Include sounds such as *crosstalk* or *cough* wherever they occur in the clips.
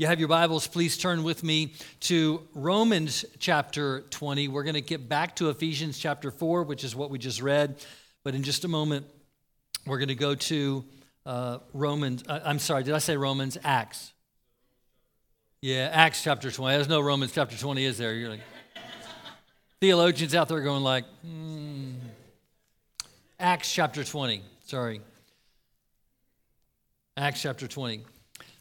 you have your Bibles, please turn with me to Romans chapter 20. We're going to get back to Ephesians chapter 4, which is what we just read. But in just a moment, we're going to go to uh, Romans. Uh, I'm sorry, did I say Romans? Acts. Yeah, Acts chapter 20. There's no Romans chapter 20, is there? You're like, theologians out there going like, hmm. Acts chapter 20. Sorry. Acts chapter 20.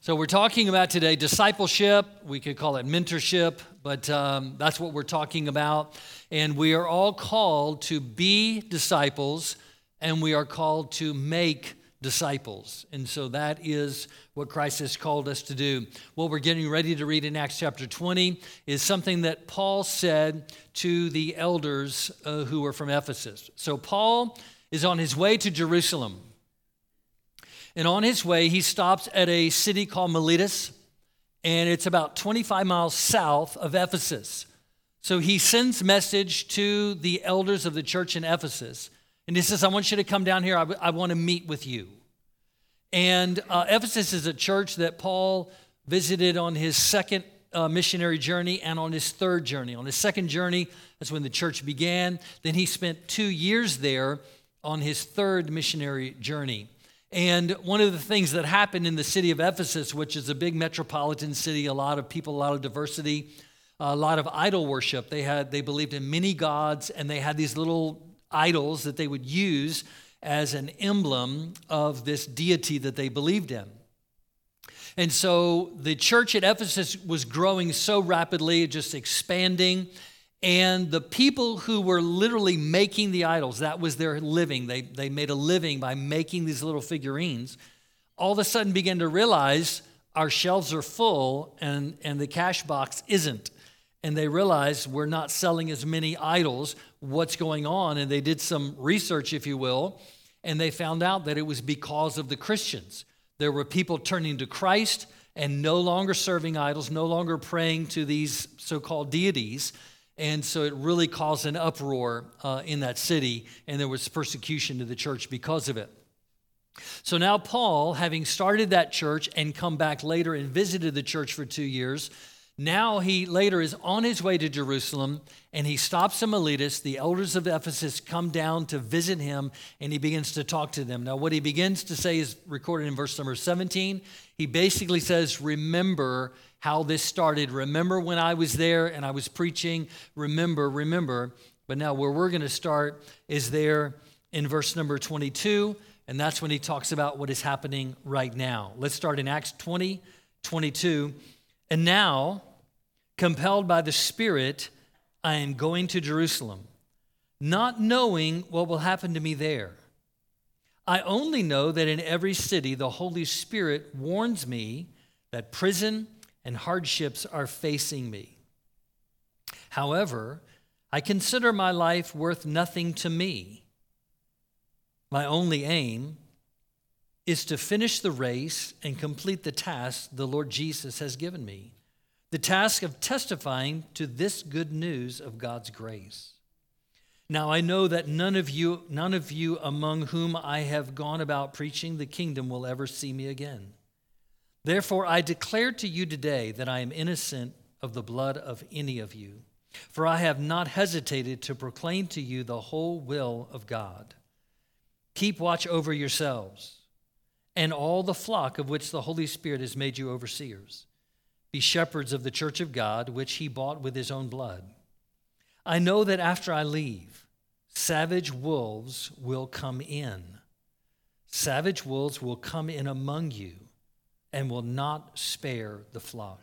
So we're talking about today discipleship. We could call it mentorship, but um, that's what we're talking about. And we are all called to be disciples, and we are called to make disciples. And so that is what Christ has called us to do. What we're getting ready to read in Acts chapter 20 is something that Paul said to the elders uh, who were from Ephesus. So Paul is on his way to Jerusalem. And on his way, he stops at a city called Miletus, and it's about 25 miles south of Ephesus. So he sends message to the elders of the church in Ephesus and he says, I want you to come down here. I, w- I want to meet with you. And uh, Ephesus is a church that Paul visited on his second uh, missionary journey and on his third journey. On his second journey, that's when the church began. Then he spent two years there on his third missionary journey. And one of the things that happened in the city of Ephesus, which is a big metropolitan city, a lot of people, a lot of diversity, a lot of idol worship. They had they believed in many gods, and they had these little idols that they would use as an emblem of this deity that they believed in. And so the church at Ephesus was growing so rapidly, just expanding. And the people who were literally making the idols, that was their living. They, they made a living by making these little figurines. All of a sudden began to realize our shelves are full and, and the cash box isn't and they realized we're not selling as many idols. What's going on? And they did some research, if you will, and they found out that it was because of the Christians. There were people turning to Christ and no longer serving idols, no longer praying to these so called deities. And so it really caused an uproar uh, in that city, and there was persecution to the church because of it. So now, Paul, having started that church and come back later and visited the church for two years, now he later is on his way to Jerusalem and he stops in Miletus. The elders of Ephesus come down to visit him and he begins to talk to them. Now, what he begins to say is recorded in verse number 17. He basically says, Remember how this started. Remember when I was there and I was preaching. Remember, remember. But now, where we're going to start is there in verse number 22, and that's when he talks about what is happening right now. Let's start in Acts 20, 22. And now, compelled by the Spirit, I am going to Jerusalem, not knowing what will happen to me there. I only know that in every city the Holy Spirit warns me that prison and hardships are facing me. However, I consider my life worth nothing to me. My only aim is to finish the race and complete the task the Lord Jesus has given me the task of testifying to this good news of God's grace. Now I know that none of you none of you among whom I have gone about preaching the kingdom will ever see me again. Therefore I declare to you today that I am innocent of the blood of any of you, for I have not hesitated to proclaim to you the whole will of God. Keep watch over yourselves and all the flock of which the Holy Spirit has made you overseers. Be shepherds of the church of God, which he bought with his own blood. I know that after I leave, savage wolves will come in. Savage wolves will come in among you and will not spare the flock.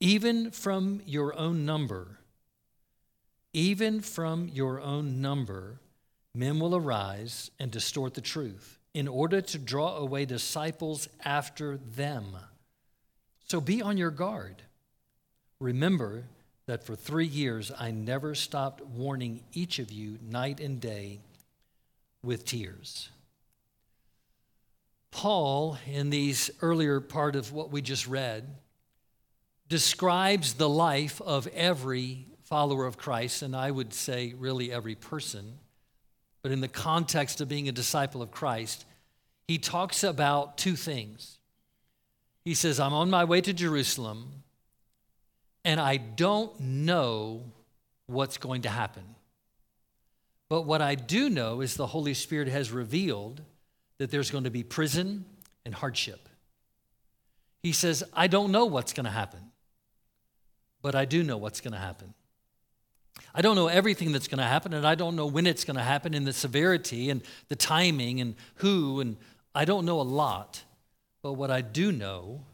Even from your own number, even from your own number, men will arise and distort the truth in order to draw away disciples after them. So be on your guard. Remember that for three years I never stopped warning each of you night and day with tears. Paul, in these earlier part of what we just read, describes the life of every follower of Christ, and I would say really every person. But in the context of being a disciple of Christ, he talks about two things He says, I'm on my way to Jerusalem, and I don't know what's going to happen. But what I do know is the Holy Spirit has revealed that there's going to be prison and hardship. He says, I don't know what's going to happen, but I do know what's going to happen. I don't know everything that's going to happen, and I don't know when it's going to happen, and the severity, and the timing, and who, and I don't know a lot. But what I do know,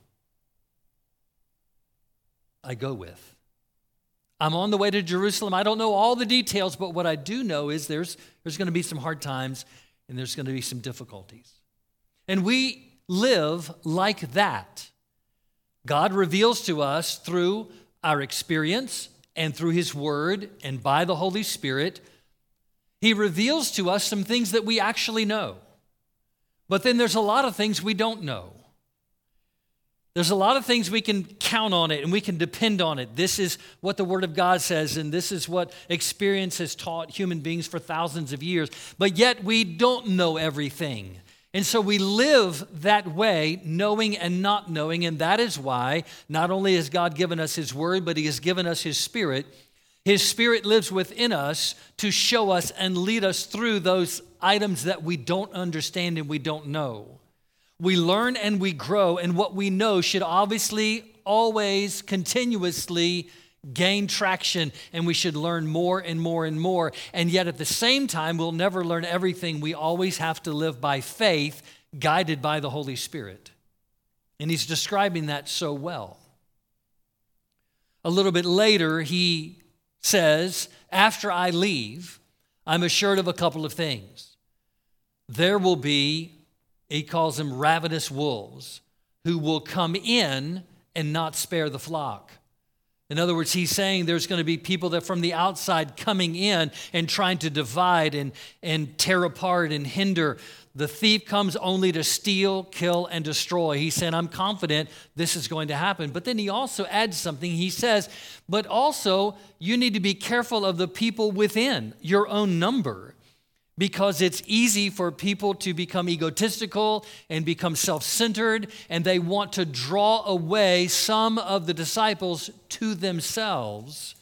I go with. I'm on the way to Jerusalem. I don't know all the details, but what I do know is there's, there's going to be some hard times and there's going to be some difficulties. And we live like that. God reveals to us through our experience and through His Word and by the Holy Spirit, He reveals to us some things that we actually know. But then there's a lot of things we don't know. There's a lot of things we can count on it and we can depend on it. This is what the Word of God says, and this is what experience has taught human beings for thousands of years. But yet we don't know everything. And so we live that way, knowing and not knowing. And that is why not only has God given us His Word, but He has given us His Spirit. His Spirit lives within us to show us and lead us through those items that we don't understand and we don't know we learn and we grow, and what we know should obviously always continuously gain traction, and we should learn more and more and more. And yet, at the same time, we'll never learn everything. We always have to live by faith, guided by the Holy Spirit. And he's describing that so well. A little bit later, he says, After I leave, I'm assured of a couple of things. There will be he calls them ravenous wolves who will come in and not spare the flock. In other words, he's saying there's going to be people that from the outside coming in and trying to divide and, and tear apart and hinder. The thief comes only to steal, kill, and destroy. He said, I'm confident this is going to happen. But then he also adds something. He says, But also, you need to be careful of the people within your own number because it's easy for people to become egotistical and become self centered, and they want to draw away some of the disciples to themselves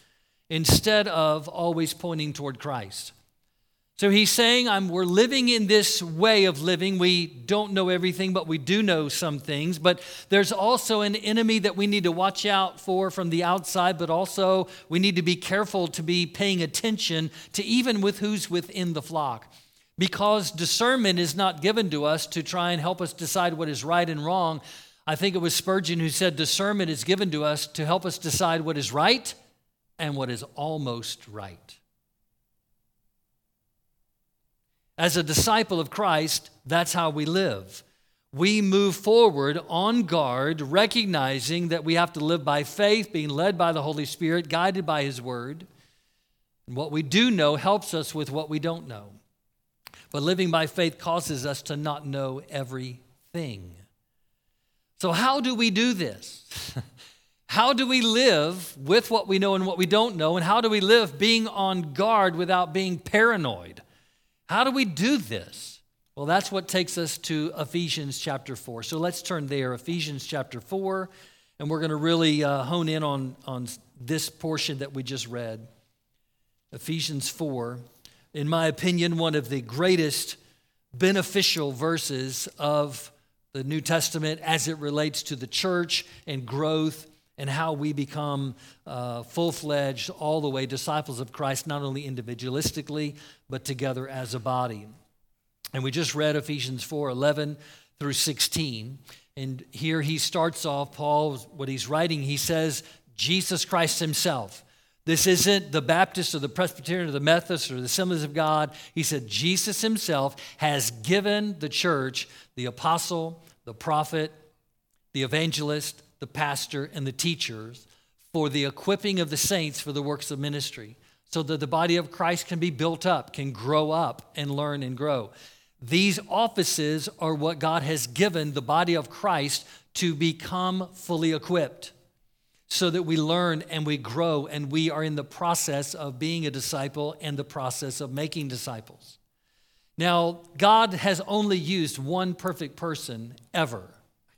instead of always pointing toward Christ. So he's saying, I'm, We're living in this way of living. We don't know everything, but we do know some things. But there's also an enemy that we need to watch out for from the outside, but also we need to be careful to be paying attention to even with who's within the flock. Because discernment is not given to us to try and help us decide what is right and wrong. I think it was Spurgeon who said discernment is given to us to help us decide what is right and what is almost right. As a disciple of Christ, that's how we live. We move forward on guard, recognizing that we have to live by faith, being led by the Holy Spirit, guided by His Word. And what we do know helps us with what we don't know. But living by faith causes us to not know everything. So, how do we do this? *laughs* How do we live with what we know and what we don't know? And how do we live being on guard without being paranoid? How do we do this? Well, that's what takes us to Ephesians chapter 4. So let's turn there, Ephesians chapter 4, and we're going to really uh, hone in on, on this portion that we just read. Ephesians 4, in my opinion, one of the greatest beneficial verses of the New Testament as it relates to the church and growth and how we become uh, full fledged, all the way disciples of Christ, not only individualistically, but together as a body. And we just read Ephesians 4 11 through 16. And here he starts off, Paul, what he's writing, he says, Jesus Christ himself. This isn't the Baptist or the Presbyterian or the Methodist or the Assemblies of God. He said, Jesus himself has given the church the apostle, the prophet, the evangelist, the pastor, and the teachers for the equipping of the saints for the works of ministry, so that the body of Christ can be built up, can grow up, and learn and grow. These offices are what God has given the body of Christ to become fully equipped so that we learn and we grow and we are in the process of being a disciple and the process of making disciples. Now, God has only used one perfect person ever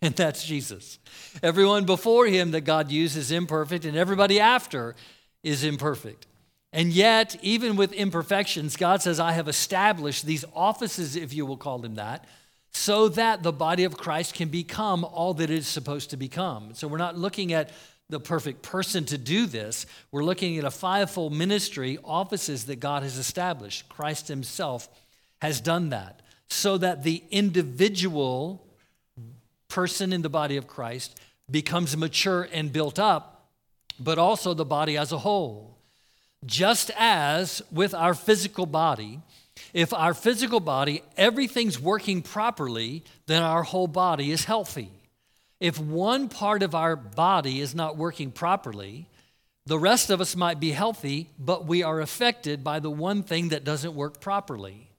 and that's Jesus. Everyone before him that God used is imperfect, and everybody after is imperfect. And yet, even with imperfections, God says, I have established these offices, if you will call them that, so that the body of Christ can become all that it is supposed to become. So we're not looking at the perfect person to do this. We're looking at a fivefold ministry, offices that God has established. Christ Himself has done that so that the individual person in the body of Christ becomes mature and built up, but also the body as a whole. Just as with our physical body, if our physical body, everything's working properly, then our whole body is healthy. If one part of our body is not working properly, the rest of us might be healthy, but we are affected by the one thing that doesn't work properly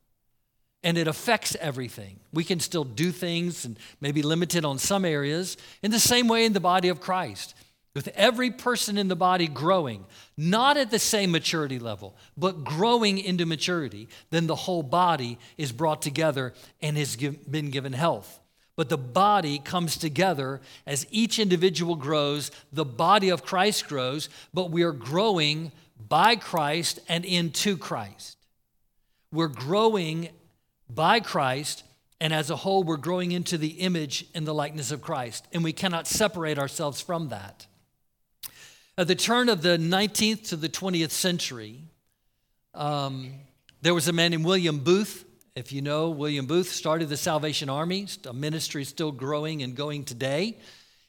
and it affects everything. We can still do things and maybe limited on some areas. In the same way, in the body of Christ, with every person in the body growing, not at the same maturity level, but growing into maturity, then the whole body is brought together and has been given health. But the body comes together as each individual grows, the body of Christ grows, but we are growing by Christ and into Christ. We're growing by Christ, and as a whole, we're growing into the image and the likeness of Christ, and we cannot separate ourselves from that. At the turn of the 19th to the 20th century, um, there was a man named William Booth. If you know, William Booth started the Salvation Army, a ministry still growing and going today.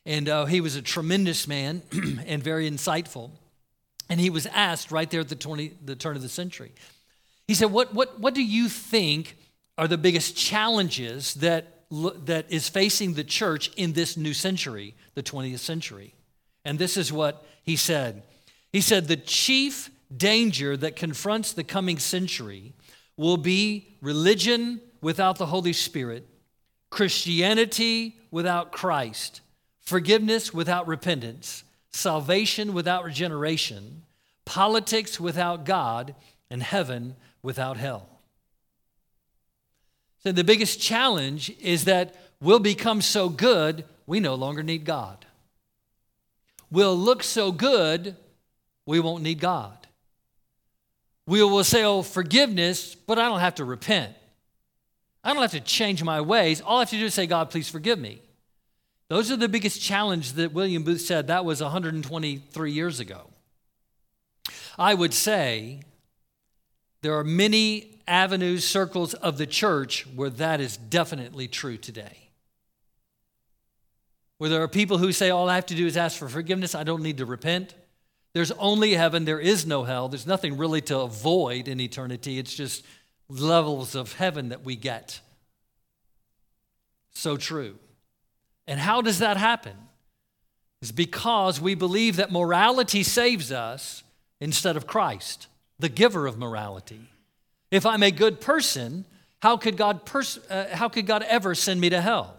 And uh, he was a tremendous man *clears throat* and very insightful. And he was asked right there at the, 20, the turn of the century, he said, what, what, what do you think are the biggest challenges that, that is facing the church in this new century, the 20th century. And this is what he said. He said, The chief danger that confronts the coming century will be religion without the Holy Spirit, Christianity without Christ, forgiveness without repentance, salvation without regeneration, politics without God, and heaven without hell. So the biggest challenge is that we'll become so good, we no longer need God. We'll look so good, we won't need God. We will say, oh, forgiveness, but I don't have to repent. I don't have to change my ways. All I have to do is say, God, please forgive me. Those are the biggest challenge that William Booth said. That was 123 years ago. I would say there are many avenues, circles of the church where that is definitely true today. Where there are people who say, All I have to do is ask for forgiveness, I don't need to repent. There's only heaven, there is no hell. There's nothing really to avoid in eternity. It's just levels of heaven that we get. So true. And how does that happen? It's because we believe that morality saves us instead of Christ, the giver of morality. If I'm a good person, how could God, pers- uh, how could God ever send me to hell?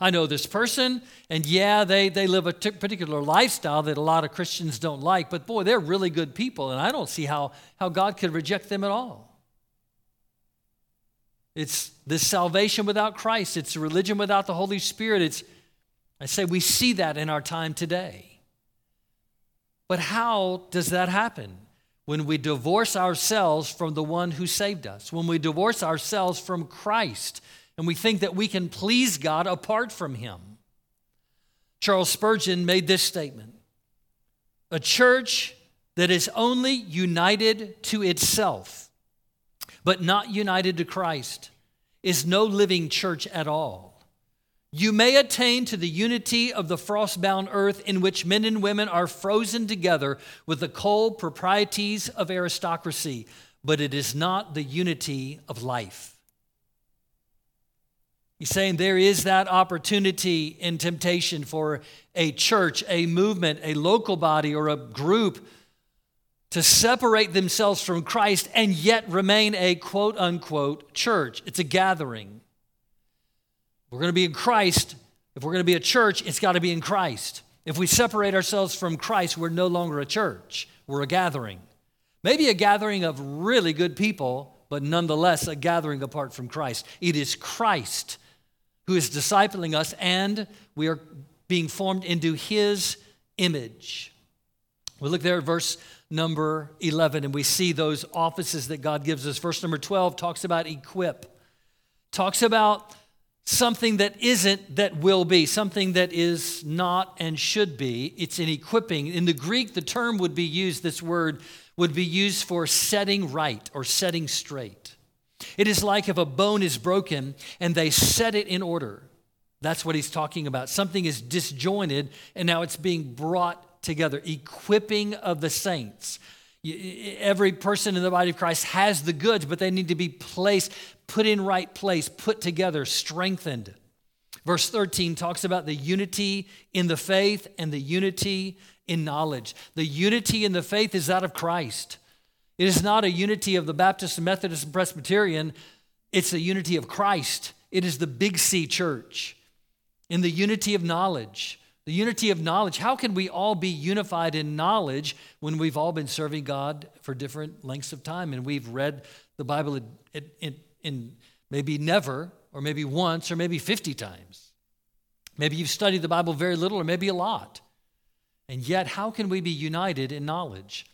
I know this person, and yeah, they, they live a t- particular lifestyle that a lot of Christians don't like, but boy, they're really good people, and I don't see how, how God could reject them at all. It's this salvation without Christ, it's religion without the Holy Spirit. It's, I say, we see that in our time today. But how does that happen? When we divorce ourselves from the one who saved us, when we divorce ourselves from Christ, and we think that we can please God apart from Him. Charles Spurgeon made this statement A church that is only united to itself, but not united to Christ, is no living church at all. You may attain to the unity of the frost-bound earth in which men and women are frozen together with the cold proprieties of aristocracy, but it is not the unity of life. He's saying there is that opportunity in temptation for a church, a movement, a local body, or a group to separate themselves from Christ and yet remain a quote unquote church. It's a gathering we're going to be in Christ, if we're going to be a church, it's got to be in Christ. If we separate ourselves from Christ, we're no longer a church, we're a gathering. Maybe a gathering of really good people, but nonetheless a gathering apart from Christ. It is Christ who is discipling us, and we are being formed into his image. We look there at verse number 11 and we see those offices that God gives us. Verse number 12 talks about equip, talks about something that isn't that will be, something that is not and should be. It's an equipping. In the Greek, the term would be used, this word would be used for setting right or setting straight. It is like if a bone is broken and they set it in order. That's what he's talking about. Something is disjointed and now it's being brought together. Equipping of the saints. Every person in the body of Christ has the goods, but they need to be placed, put in right place, put together, strengthened. Verse 13 talks about the unity in the faith and the unity in knowledge. The unity in the faith is that of Christ. It is not a unity of the Baptist, Methodist, and Presbyterian. It's a unity of Christ. It is the Big C church. In the unity of knowledge. The unity of knowledge. How can we all be unified in knowledge when we've all been serving God for different lengths of time and we've read the Bible in, in, in maybe never, or maybe once, or maybe 50 times? Maybe you've studied the Bible very little, or maybe a lot. And yet, how can we be united in knowledge?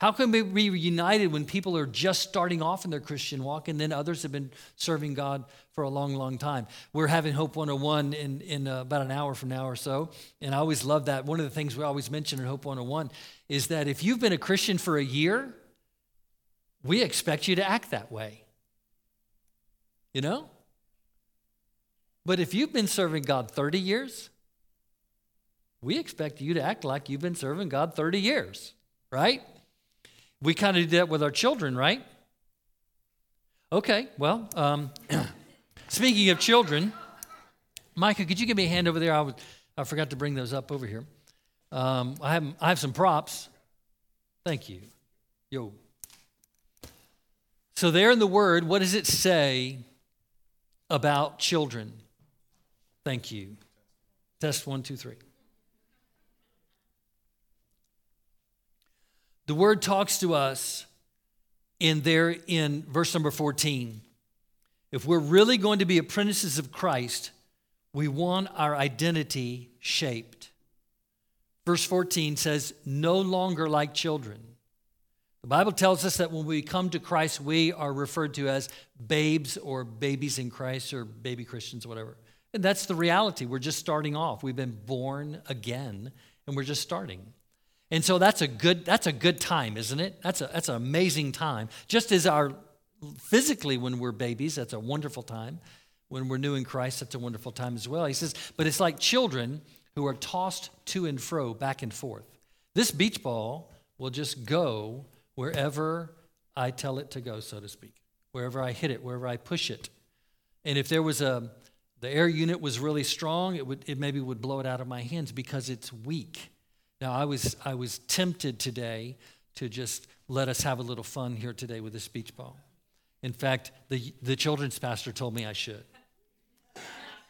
How can we be united when people are just starting off in their Christian walk and then others have been serving God for a long, long time? We're having Hope 101 in, in uh, about an hour from now or so. And I always love that. One of the things we always mention in Hope 101 is that if you've been a Christian for a year, we expect you to act that way. You know? But if you've been serving God 30 years, we expect you to act like you've been serving God 30 years, right? We kind of do that with our children, right? Okay, well, um, *clears throat* speaking of children, Micah, could you give me a hand over there? I, was, I forgot to bring those up over here. Um, I, have, I have some props. Thank you. Yo. So, there in the word, what does it say about children? Thank you. Test one, two, three. The word talks to us in there in verse number 14. If we're really going to be apprentices of Christ, we want our identity shaped. Verse 14 says, No longer like children. The Bible tells us that when we come to Christ, we are referred to as babes or babies in Christ or baby Christians, whatever. And that's the reality. We're just starting off. We've been born again, and we're just starting. And so that's a good that's a good time, isn't it? That's a that's an amazing time. Just as our physically when we're babies, that's a wonderful time. When we're new in Christ, that's a wonderful time as well. He says, but it's like children who are tossed to and fro, back and forth. This beach ball will just go wherever I tell it to go, so to speak. Wherever I hit it, wherever I push it. And if there was a the air unit was really strong, it would it maybe would blow it out of my hands because it's weak. Now, I was, I was tempted today to just let us have a little fun here today with a beach ball. In fact, the, the children's pastor told me I should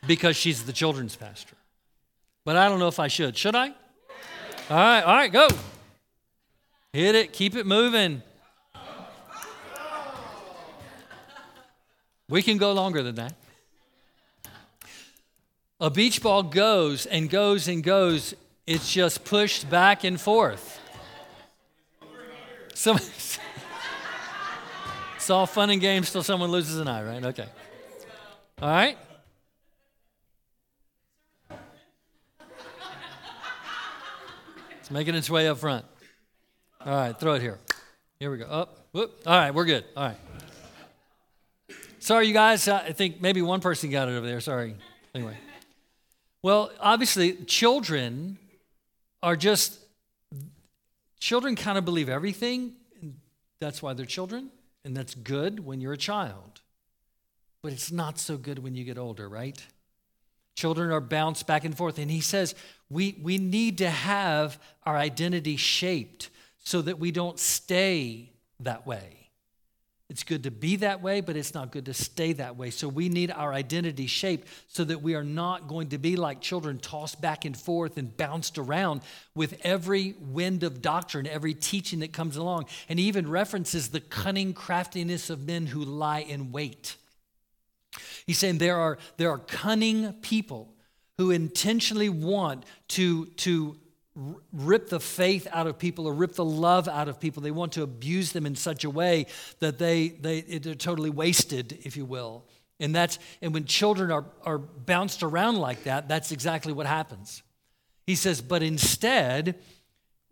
because she's the children's pastor. But I don't know if I should. Should I? All right, all right, go. Hit it, keep it moving. We can go longer than that. A beach ball goes and goes and goes it's just pushed back and forth. It's all fun and games till someone loses an eye, right? Okay. All right? It's making its way up front. All right, throw it here. Here we go. Up. Whoop. All right, we're good. All right. Sorry, you guys. I think maybe one person got it over there. Sorry. Anyway. Well, obviously, children are just children kind of believe everything. And That's why they're children, and that's good when you're a child. But it's not so good when you get older, right? Children are bounced back and forth. And he says we, we need to have our identity shaped so that we don't stay that way. It's good to be that way, but it's not good to stay that way. So we need our identity shaped so that we are not going to be like children tossed back and forth and bounced around with every wind of doctrine, every teaching that comes along. And even references the cunning craftiness of men who lie in wait. He's saying there are, there are cunning people who intentionally want to, to rip the faith out of people or rip the love out of people. They want to abuse them in such a way that they, they, they're totally wasted, if you will. And, that's, and when children are, are bounced around like that, that's exactly what happens. He says, but instead,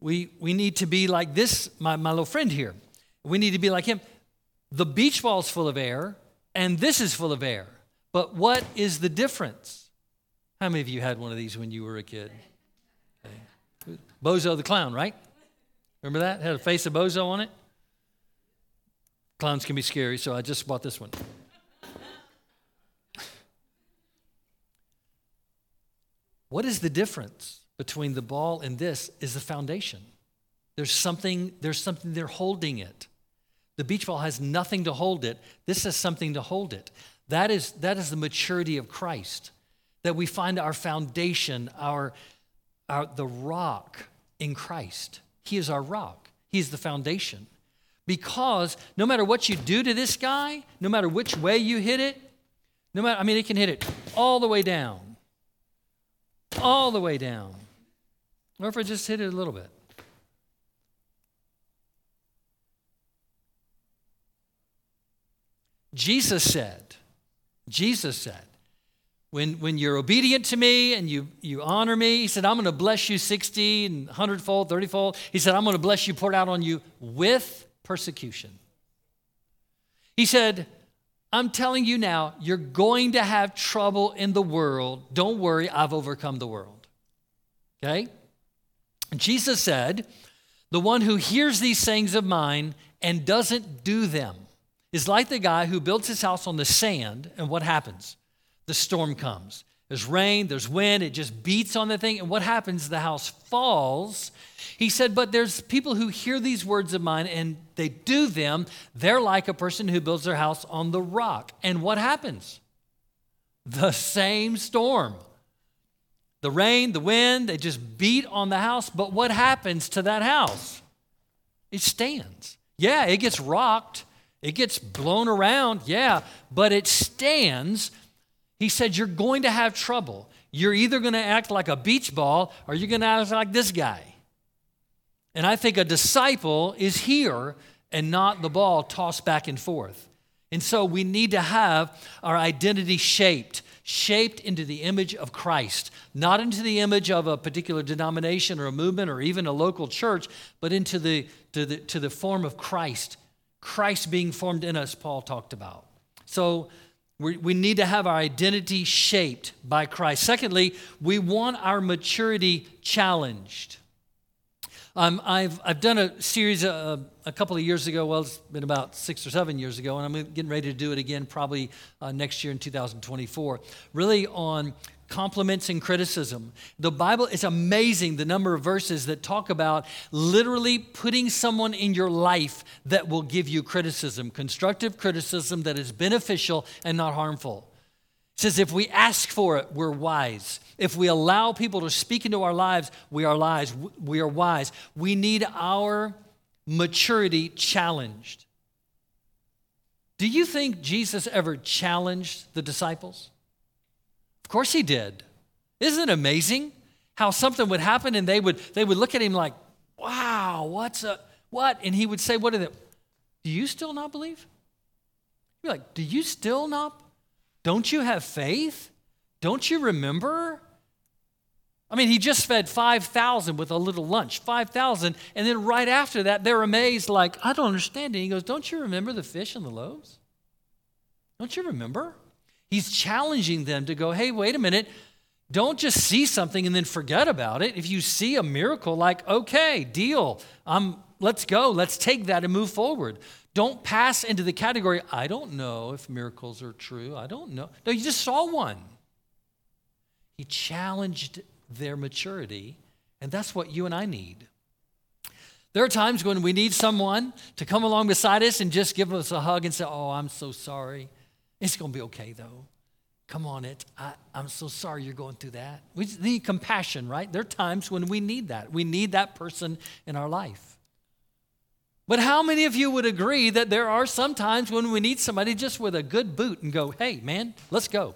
we, we need to be like this, my, my little friend here. We need to be like him. The beach ball's full of air, and this is full of air. But what is the difference? How many of you had one of these when you were a kid? Bozo the clown, right? Remember that? Had a face of Bozo on it? Clowns can be scary, so I just bought this one. what is the difference between the ball and this is the foundation. There's something, there's something they're holding it. The beach ball has nothing to hold it. This has something to hold it. That is, that is the maturity of Christ. That we find our foundation, our, our the rock in Christ. He is our rock. He is the foundation. Because no matter what you do to this guy, no matter which way you hit it, no matter, I mean, it can hit it all the way down, all the way down. Or if I just hit it a little bit. Jesus said, Jesus said, when, when you're obedient to me and you, you honor me, he said, I'm going to bless you 60 and 100 fold, 30 fold. He said, I'm going to bless you, pour it out on you with persecution. He said, I'm telling you now, you're going to have trouble in the world. Don't worry, I've overcome the world. Okay? Jesus said, The one who hears these sayings of mine and doesn't do them is like the guy who builds his house on the sand, and what happens? The storm comes. There's rain, there's wind, it just beats on the thing, and what happens? The house falls. He said, But there's people who hear these words of mine and they do them. They're like a person who builds their house on the rock. And what happens? The same storm. The rain, the wind, they just beat on the house. But what happens to that house? It stands. Yeah, it gets rocked, it gets blown around, yeah, but it stands. He said, You're going to have trouble. You're either going to act like a beach ball or you're going to act like this guy. And I think a disciple is here and not the ball tossed back and forth. And so we need to have our identity shaped shaped into the image of Christ, not into the image of a particular denomination or a movement or even a local church, but into the, to the, to the form of Christ. Christ being formed in us, Paul talked about. So we, we need to have our identity shaped by Christ. Secondly, we want our maturity challenged. Um, I've, I've done a series uh, a couple of years ago. Well, it's been about six or seven years ago, and I'm getting ready to do it again probably uh, next year in 2024. Really on compliments and criticism. The Bible is amazing the number of verses that talk about literally putting someone in your life that will give you criticism, constructive criticism that is beneficial and not harmful. It says if we ask for it, we're wise. If we allow people to speak into our lives, we are lives. We are wise. We need our maturity challenged. Do you think Jesus ever challenged the disciples? Of course he did. Isn't it amazing how something would happen and they would they would look at him like, "Wow, what's a what?" And he would say, "What "What is it? Do you still not believe?" You're like, "Do you still not? Don't you have faith? Don't you remember?" I mean, he just fed 5,000 with a little lunch, 5,000. And then right after that, they're amazed, like, I don't understand it. He goes, Don't you remember the fish and the loaves? Don't you remember? He's challenging them to go, Hey, wait a minute. Don't just see something and then forget about it. If you see a miracle, like, okay, deal. Um, let's go. Let's take that and move forward. Don't pass into the category, I don't know if miracles are true. I don't know. No, you just saw one. He challenged their maturity, and that's what you and I need. There are times when we need someone to come along beside us and just give us a hug and say, Oh, I'm so sorry. It's going to be okay, though. Come on, it. I, am so sorry you're going through that. We need compassion, right? There are times when we need that. We need that person in our life. But how many of you would agree that there are some times when we need somebody just with a good boot and go, hey, man, let's go?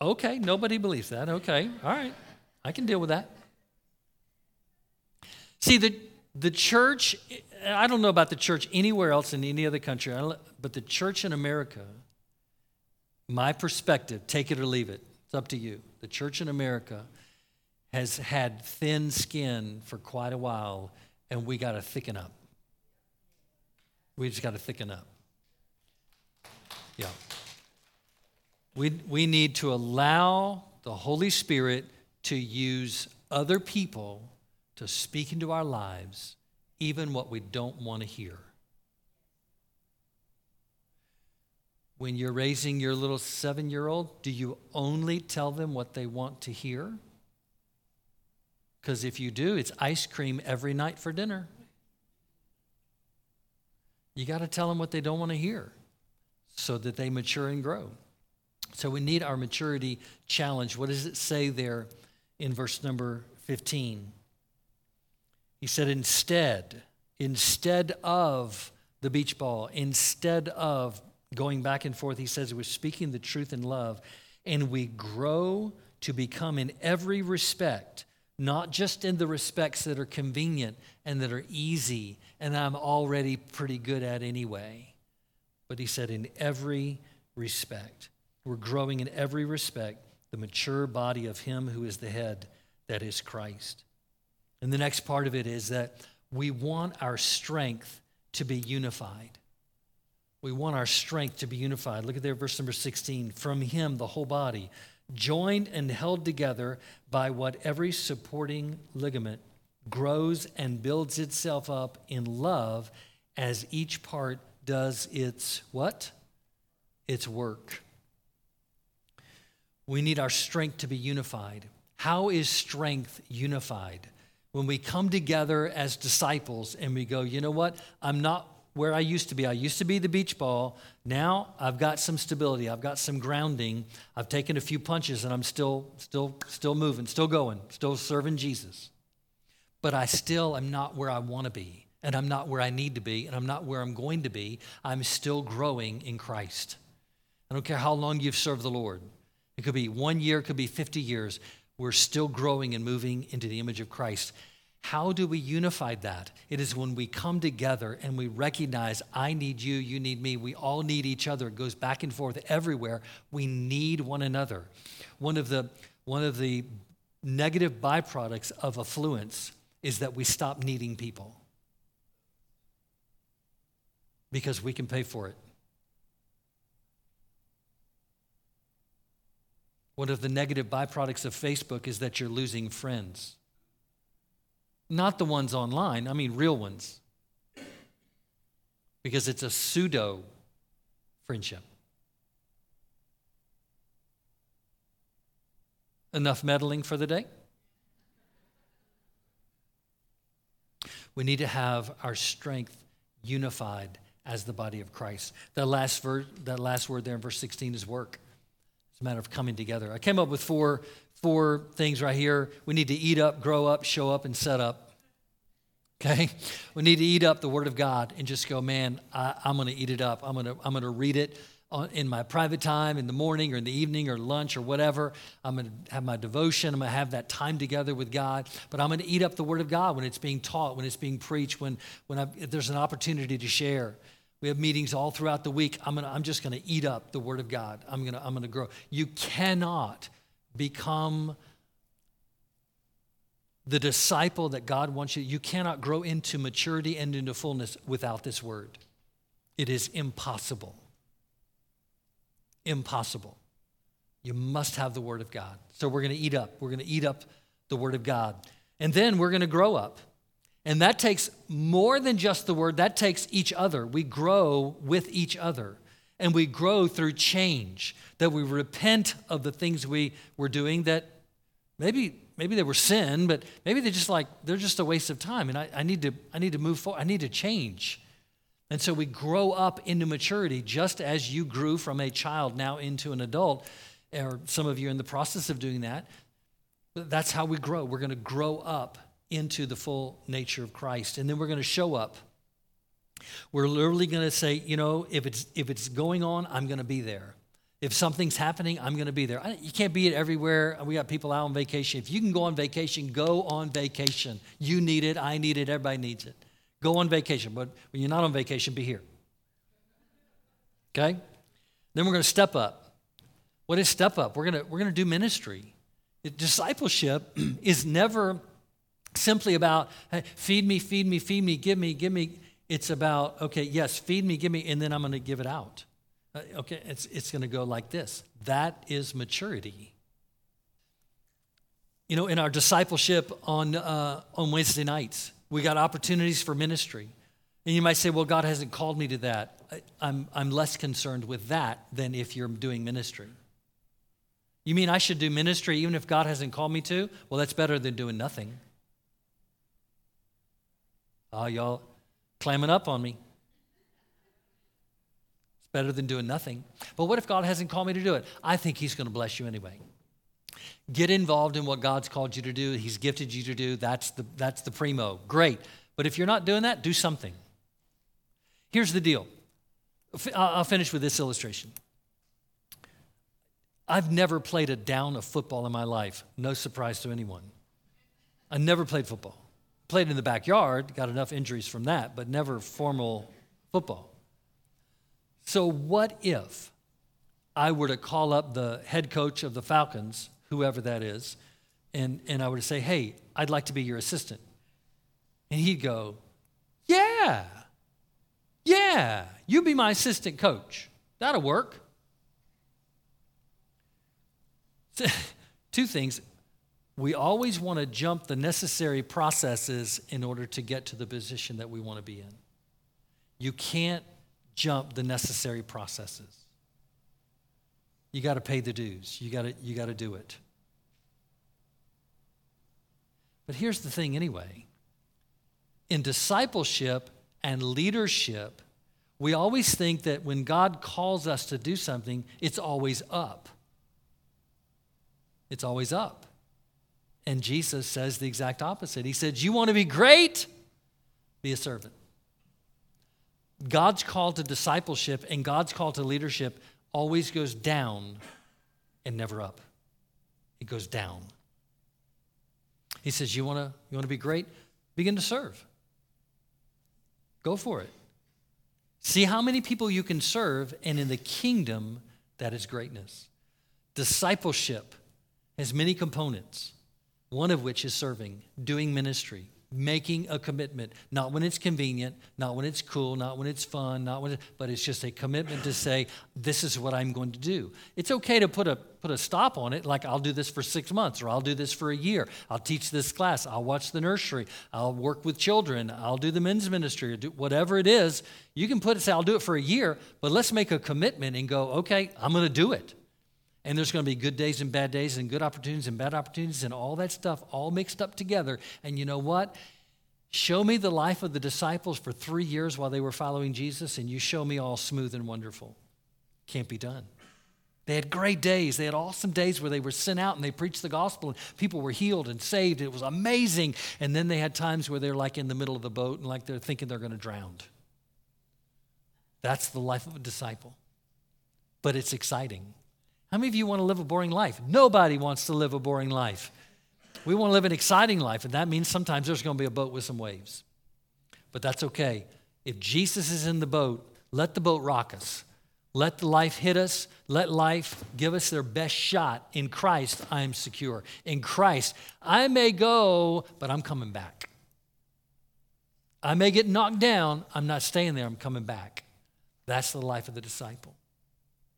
Okay, nobody believes that. Okay, all right, I can deal with that. See, the, the church, I don't know about the church anywhere else in any other country, but the church in America, my perspective, take it or leave it, it's up to you. The church in America has had thin skin for quite a while and we got to thicken up. We just got to thicken up. Yeah. We, we need to allow the Holy Spirit to use other people to speak into our lives, even what we don't want to hear. When you're raising your little seven year old, do you only tell them what they want to hear? Because if you do, it's ice cream every night for dinner. You got to tell them what they don't want to hear so that they mature and grow. So we need our maturity challenge. What does it say there in verse number 15? He said, instead, instead of the beach ball, instead of going back and forth, he says, we're speaking the truth in love, and we grow to become in every respect not just in the respects that are convenient and that are easy and I'm already pretty good at anyway, but he said, in every respect. We're growing in every respect, the mature body of Him who is the head, that is Christ. And the next part of it is that we want our strength to be unified. We want our strength to be unified. Look at there, verse number 16. From Him, the whole body joined and held together by what every supporting ligament grows and builds itself up in love as each part does its what? Its work. We need our strength to be unified. How is strength unified? When we come together as disciples and we go, you know what? I'm not where I used to be. I used to be the beach ball. Now I've got some stability. I've got some grounding. I've taken a few punches and I'm still, still, still moving, still going, still serving Jesus. But I still am not where I want to be, and I'm not where I need to be, and I'm not where I'm going to be. I'm still growing in Christ. I don't care how long you've served the Lord. It could be one year, it could be 50 years. We're still growing and moving into the image of Christ. How do we unify that? It is when we come together and we recognize I need you, you need me. We all need each other. It goes back and forth everywhere. We need one another. One of the, one of the negative byproducts of affluence is that we stop needing people because we can pay for it. One of the negative byproducts of Facebook is that you're losing friends. Not the ones online, I mean real ones. Because it's a pseudo friendship. Enough meddling for the day? We need to have our strength unified as the body of Christ. That last, ver- that last word there in verse 16 is work. It's a matter of coming together. I came up with four four things right here. We need to eat up, grow up, show up, and set up. Okay? *laughs* We need to eat up the Word of God and just go, man, I, am going to eat it up. I'm going to I'm going to read it in my private time in the morning or in the evening or lunch or whatever. I'm going to have my devotion. I'm going to have that time together with God. But I'm going to eat up the Word of God when it's being taught, when it's being preached, when, when I've, there's an opportunity to share. We have meetings all throughout the week. I'm, gonna, I'm just going to eat up the Word of God. I'm going to I'm to grow. You cannot become the disciple that God wants you. You cannot grow into maturity and into fullness without this word. It is impossible. Impossible. You must have the word of God. So we're going to eat up. We're going to eat up the word of God. And then we're going to grow up. And that takes more than just the word, that takes each other. We grow with each other and we grow through change, that we repent of the things we were doing that maybe maybe they were sin, but maybe they're just like they're just a waste of time. And I, I need to I need to move forward. I need to change. And so we grow up into maturity just as you grew from a child now into an adult, or some of you are in the process of doing that. That's how we grow. We're going to grow up into the full nature of Christ. And then we're going to show up. We're literally going to say, you know, if it's if it's going on, I'm going to be there. If something's happening, I'm going to be there. You can't be it everywhere. We got people out on vacation. If you can go on vacation, go on vacation. You need it. I need it. Everybody needs it. Go on vacation. But when you're not on vacation, be here. Okay? Then we're going to step up. What is step up? We're going to, we're going to do ministry. Discipleship *clears throat* is never simply about hey, feed me, feed me, feed me, give me, give me. It's about, okay, yes, feed me, give me, and then I'm going to give it out. Uh, okay, it's, it's going to go like this. That is maturity. You know, in our discipleship on, uh, on Wednesday nights, we got opportunities for ministry. And you might say, well, God hasn't called me to that. I'm, I'm less concerned with that than if you're doing ministry. You mean I should do ministry even if God hasn't called me to? Well, that's better than doing nothing. Oh, y'all clamming up on me. It's better than doing nothing. But what if God hasn't called me to do it? I think He's going to bless you anyway. Get involved in what God's called you to do, He's gifted you to do. That's the, that's the primo. Great. But if you're not doing that, do something. Here's the deal uh, I'll finish with this illustration. I've never played a down of football in my life. No surprise to anyone. I never played football. Played in the backyard, got enough injuries from that, but never formal football. So, what if I were to call up the head coach of the Falcons, whoever that is, and, and I were to say, hey, I'd like to be your assistant? And he'd go, yeah, yeah, you be my assistant coach. That'll work. *laughs* Two things. We always want to jump the necessary processes in order to get to the position that we want to be in. You can't jump the necessary processes. You got to pay the dues. You got to you got to do it. But here's the thing anyway. In discipleship and leadership, we always think that when God calls us to do something, it's always up. It's always up. And Jesus says the exact opposite. He said, You want to be great? Be a servant. God's call to discipleship and God's call to leadership always goes down and never up. It goes down. He says, You want to you want to be great? Begin to serve. Go for it. See how many people you can serve, and in the kingdom, that is greatness. Discipleship has many components, one of which is serving, doing ministry, making a commitment, not when it's convenient, not when it's cool, not when it's fun, not when, it, but it's just a commitment to say, this is what I'm going to do. It's okay to put a put a stop on it, like I'll do this for six months, or I'll do this for a year. I'll teach this class. I'll watch the nursery. I'll work with children. I'll do the men's ministry, or do whatever it is. You can put it, say, I'll do it for a year, but let's make a commitment and go, okay, I'm going to do it. And there's going to be good days and bad days, and good opportunities and bad opportunities, and all that stuff all mixed up together. And you know what? Show me the life of the disciples for three years while they were following Jesus, and you show me all smooth and wonderful. Can't be done. They had great days. They had awesome days where they were sent out and they preached the gospel and people were healed and saved. It was amazing. And then they had times where they're like in the middle of the boat and like they're thinking they're going to drown. That's the life of a disciple. But it's exciting. How many of you want to live a boring life? Nobody wants to live a boring life. We want to live an exciting life, and that means sometimes there's going to be a boat with some waves. But that's okay. If Jesus is in the boat, let the boat rock us. Let the life hit us. Let life give us their best shot. In Christ, I am secure. In Christ, I may go, but I'm coming back. I may get knocked down. I'm not staying there. I'm coming back. That's the life of the disciple.